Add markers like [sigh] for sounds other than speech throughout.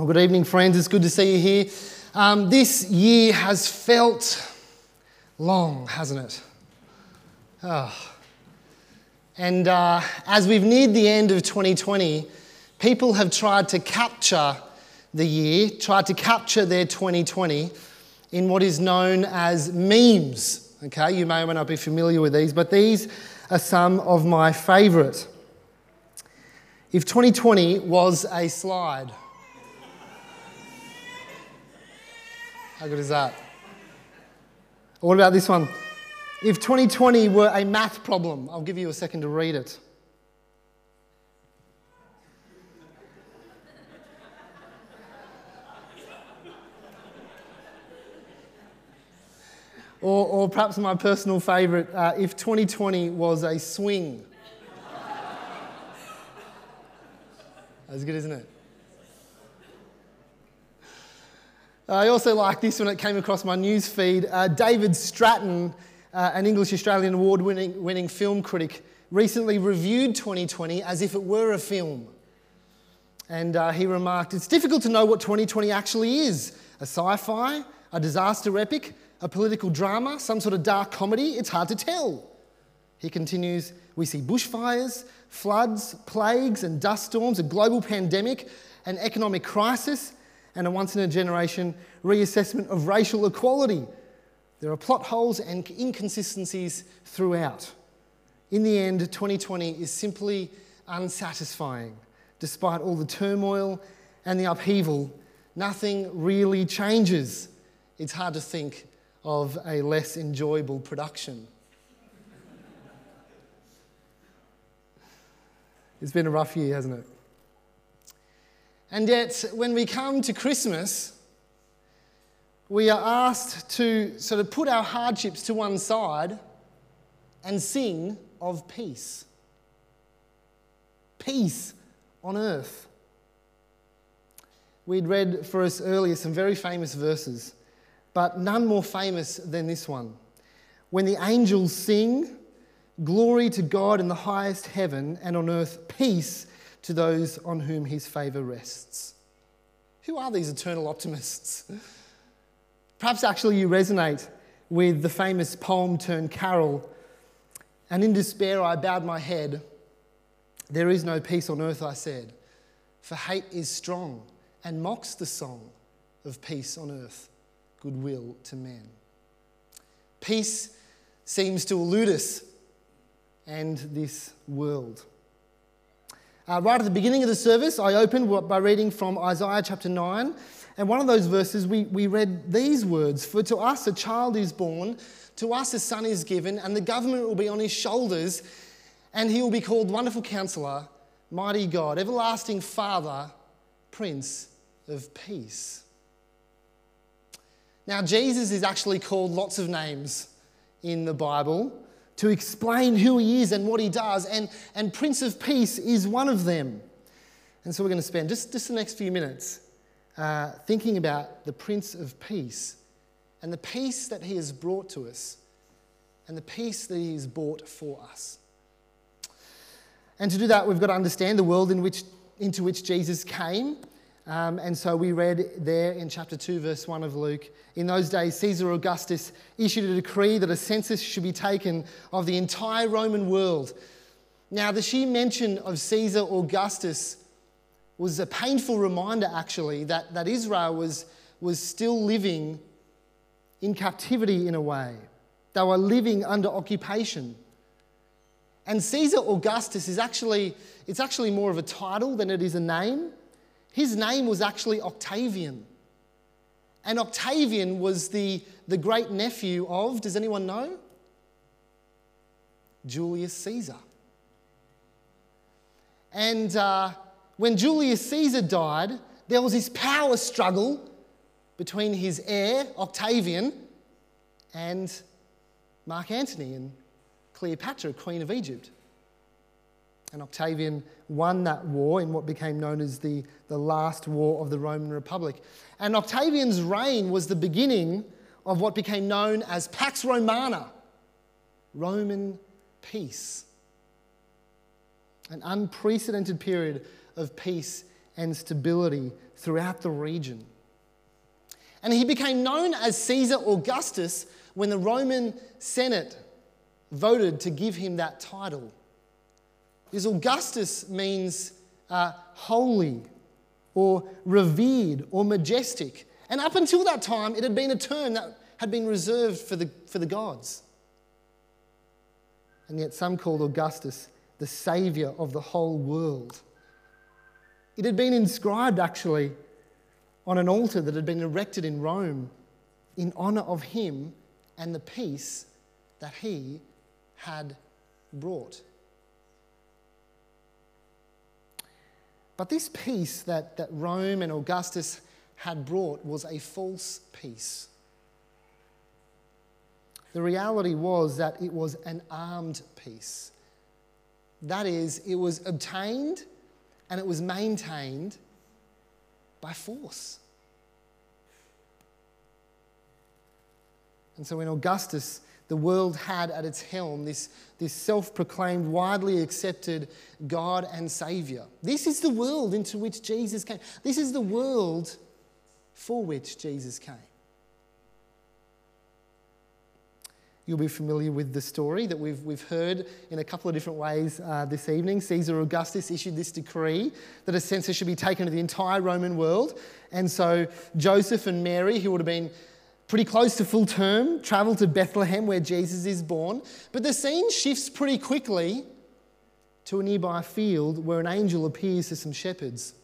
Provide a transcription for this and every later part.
Well, good evening, friends. It's good to see you here. Um, this year has felt long, hasn't it? Oh. And uh, as we've neared the end of 2020, people have tried to capture the year, tried to capture their 2020 in what is known as memes. Okay, you may or may not be familiar with these, but these are some of my favourite. If 2020 was a slide, how good is that? What about this one? If 2020 were a math problem, I'll give you a second to read it. Or, or perhaps my personal favourite, uh, if 2020 was a swing. That's good, isn't it? I also like this when it came across my news feed. Uh, David Stratton, uh, an English Australian award winning, winning film critic, recently reviewed 2020 as if it were a film. And uh, he remarked, It's difficult to know what 2020 actually is a sci fi, a disaster epic, a political drama, some sort of dark comedy. It's hard to tell. He continues, We see bushfires, floods, plagues, and dust storms, a global pandemic, an economic crisis and a once in a generation reassessment of racial equality. There are plot holes and inconsistencies throughout. In the end, 2020 is simply unsatisfying. Despite all the turmoil and the upheaval, nothing really changes. It's hard to think of a less enjoyable production. it's been a rough year, hasn't it? And yet, when we come to Christmas, we are asked to sort of put our hardships to one side and sing of peace. Peace on earth. We'd read for us earlier some very famous verses, but none more famous than this one. When the angels sing, Glory to God in the highest heaven, and on earth peace to those on whom his favour rests. Who are these eternal optimists? Perhaps actually you resonate with the famous poem turned carol, and in despair I bowed my head. There is no peace on earth, I said, for hate is strong and mocks the song of peace on earth, goodwill to men. Peace seems to elude us and this world. Uh, right at the beginning of the service, I opened by reading from Isaiah chapter 9. And one of those verses, we, we read these words For to us a child is born, to us a son is given, and the government will be on his shoulders, and he will be called Wonderful Counselor, Mighty God, Everlasting Father, Prince of Peace. Now, Jesus is actually called lots of names in the Bible to explain who he is and what he does, and, and Prince of Peace is one of them. And so we're going to spend just, just the next few minutes uh, thinking about the Prince of Peace and the peace that he has brought to us and the peace that he has bought for us. And to do that, we've got to understand the world in which, into which Jesus came um, and so we read there in chapter 2, verse 1 of Luke In those days, Caesar Augustus issued a decree that a census should be taken of the entire Roman world. Now, the sheer mention of Caesar Augustus was a painful reminder, actually, that, that Israel was, was still living in captivity in a way. They were living under occupation. And Caesar Augustus is actually, it's actually more of a title than it is a name. His name was actually Octavian. And Octavian was the, the great nephew of, does anyone know? Julius Caesar. And uh, when Julius Caesar died, there was this power struggle between his heir, Octavian, and Mark Antony and Cleopatra, Queen of Egypt. And Octavian won that war in what became known as the, the last war of the Roman Republic. And Octavian's reign was the beginning of what became known as Pax Romana, Roman peace. An unprecedented period of peace and stability throughout the region. And he became known as Caesar Augustus when the Roman Senate voted to give him that title. Because Augustus means uh, holy or revered or majestic. And up until that time, it had been a term that had been reserved for the, for the gods. And yet, some called Augustus the savior of the whole world. It had been inscribed actually on an altar that had been erected in Rome in honor of him and the peace that he had brought. But this peace that, that Rome and Augustus had brought was a false peace. The reality was that it was an armed peace. That is, it was obtained and it was maintained by force. And so when Augustus, the world had at its helm this, this self proclaimed, widely accepted God and Saviour. This is the world into which Jesus came. This is the world for which Jesus came. You'll be familiar with the story that we've, we've heard in a couple of different ways uh, this evening. Caesar Augustus issued this decree that a census should be taken of the entire Roman world. And so Joseph and Mary, who would have been pretty close to full term, travel to Bethlehem where Jesus is born. But the scene shifts pretty quickly to a nearby field where an angel appears to some shepherds.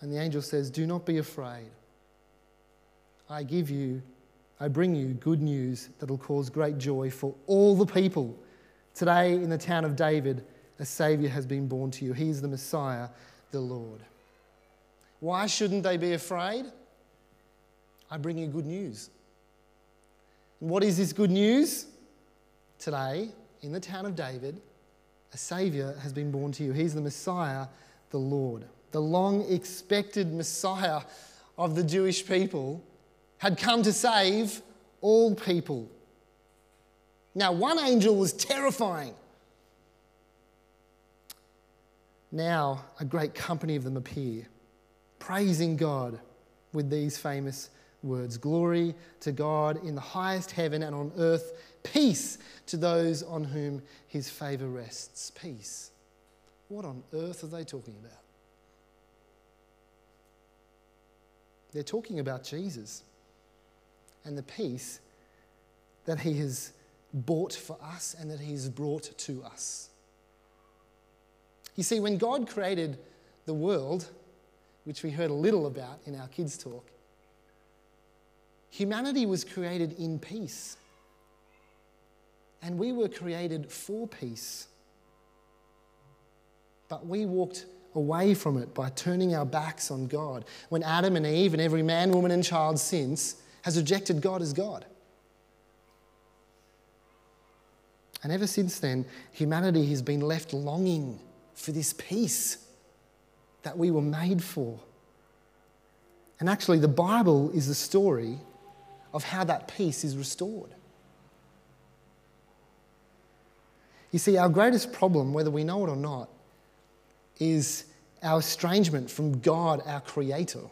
And the angel says, Do not be afraid. I give you I bring you good news that will cause great joy for all the people. Today, in the town of David, a Saviour has been born to you. He is the Messiah, the Lord. Why shouldn't they be afraid? I bring you good news. And what is this good news? Today, in the town of David, a Saviour has been born to you. He's the Messiah, the Lord. The long expected Messiah of the Jewish people had come to save all people. Now, one angel was terrifying. Now, a great company of them appear, praising God with these famous words Glory to God in the highest heaven and on earth, peace to those on whom his favour rests. Peace. What on earth are they talking about? They're talking about Jesus and the peace that He has bought for us and that He has brought to us. You see, when God created the world, which we heard a little about in our kids' talk, humanity was created in peace. And we were created for peace. But we walked away from it by turning our backs on God. When Adam and Eve and every man, woman, and child since, has rejected God as God. And ever since then, humanity has been left longing for this peace that we were made for. And actually, the Bible is the story of how that peace is restored. You see, our greatest problem, whether we know it or not, is our estrangement from God, our Creator.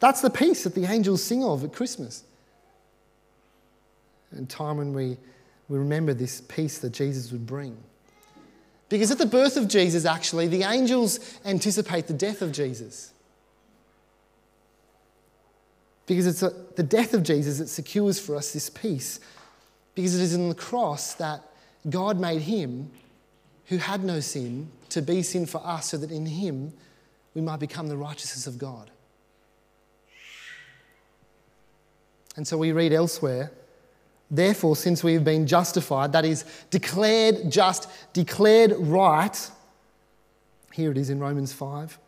That's the peace that the angels sing of at Christmas. And time when we, we remember this peace that Jesus would bring. Because at the birth of Jesus, actually, the angels anticipate the death of Jesus. Because it's a, the death of Jesus that secures for us this peace. Because it is in the cross that God made him who had no sin to be sin for us, so that in him we might become the righteousness of God. And so we read elsewhere, therefore, since we have been justified, that is, declared just, declared right, here it is in Romans 5.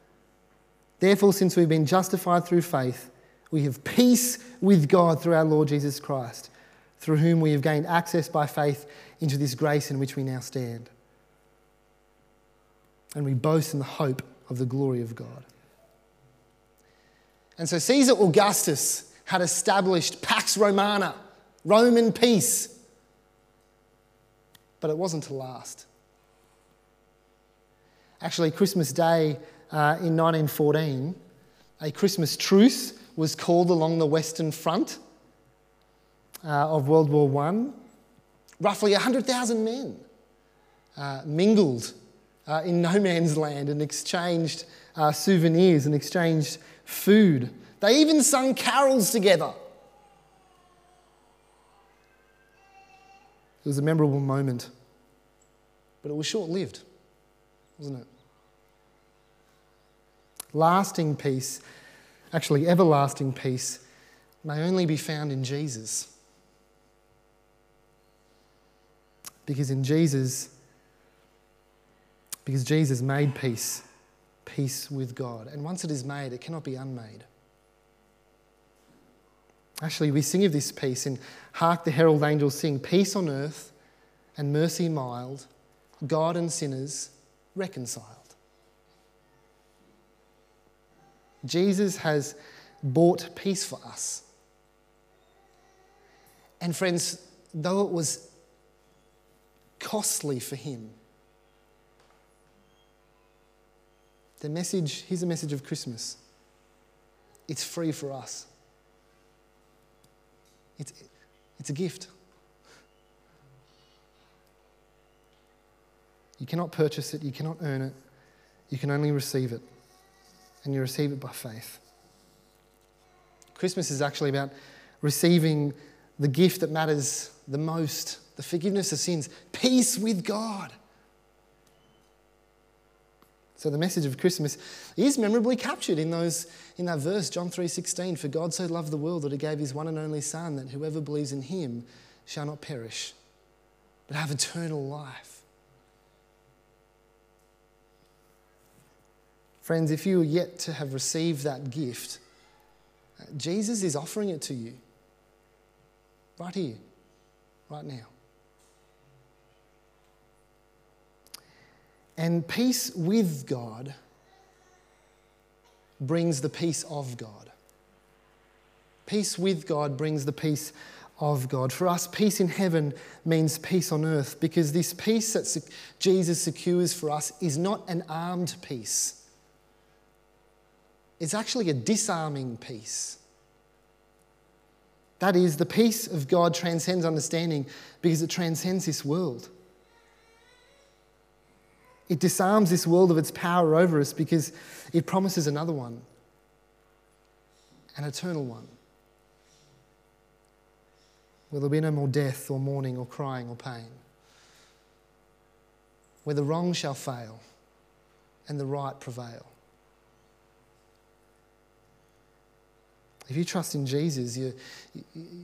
Therefore, since we've been justified through faith, we have peace with God through our Lord Jesus Christ, through whom we have gained access by faith into this grace in which we now stand. And we boast in the hope of the glory of God. And so Caesar Augustus had established Pax Romana, Roman peace. But it wasn't to last. Actually, Christmas Day uh, in 1914, a Christmas truce was called along the Western Front uh, of World War I. Roughly 100,000 men uh, mingled uh, in no man's land and exchanged uh, souvenirs and exchanged food. They even sung carols together. It was a memorable moment, but it was short lived, wasn't it? Lasting peace, actually, everlasting peace, may only be found in Jesus. Because in Jesus, because Jesus made peace, peace with God. And once it is made, it cannot be unmade. Actually, we sing of this peace in Hark the Herald Angels Sing Peace on earth and mercy mild, God and sinners reconciled. Jesus has bought peace for us. And friends, though it was costly for him, the message, here's a message of Christmas. It's free for us. It's, it's a gift. You cannot purchase it, you cannot earn it, you can only receive it. And you receive it by faith. Christmas is actually about receiving the gift that matters the most the forgiveness of sins, peace with God. So the message of Christmas is memorably captured in those in that verse John 3:16 for God so loved the world that he gave his one and only son that whoever believes in him shall not perish but have eternal life. Friends, if you are yet to have received that gift, uh, Jesus is offering it to you right here, right now. And peace with God brings the peace of God. Peace with God brings the peace of God. For us, peace in heaven means peace on earth because this peace that Jesus secures for us is not an armed peace, it's actually a disarming peace. That is, the peace of God transcends understanding because it transcends this world. It disarms this world of its power over us because it promises another one, an eternal one. Where there'll be no more death or mourning or crying or pain. Where the wrong shall fail and the right prevail. If you trust in Jesus, your,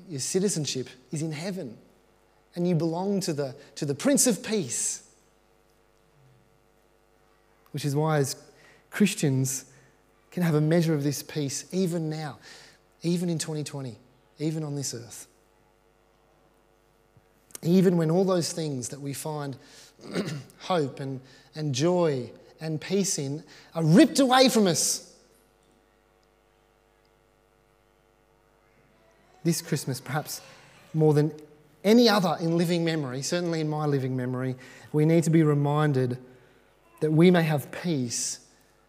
your citizenship is in heaven and you belong to the, to the Prince of Peace which is why, as Christians, can have a measure of this peace even now, even in 2020, even on this earth. Even when all those things that we find [clears throat] hope and, and joy and peace in are ripped away from us. This Christmas, perhaps more than any other in living memory, certainly in my living memory, we need to be reminded that we may have peace,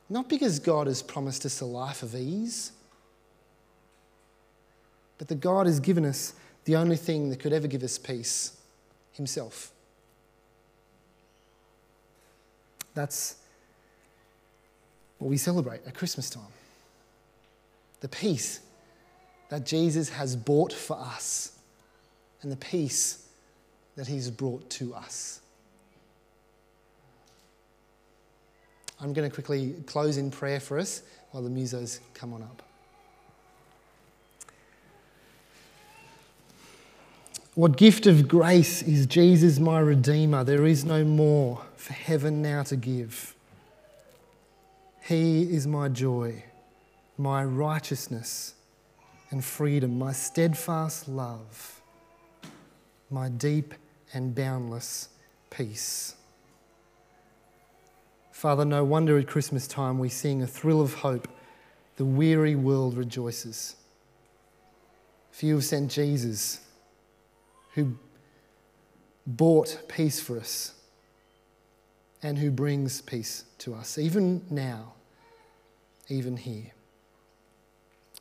not because God has promised us a life of ease, but that God has given us the only thing that could ever give us peace Himself. That's what we celebrate at Christmas time. The peace that Jesus has bought for us and the peace that He's brought to us. I'm going to quickly close in prayer for us while the musos come on up. What gift of grace is Jesus, my Redeemer? There is no more for heaven now to give. He is my joy, my righteousness and freedom, my steadfast love, my deep and boundless peace. Father, no wonder at Christmas time we sing a thrill of hope. The weary world rejoices. For you have sent Jesus, who bought peace for us. and who brings peace to us, even now, even here.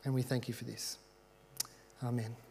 And we thank you for this. Amen.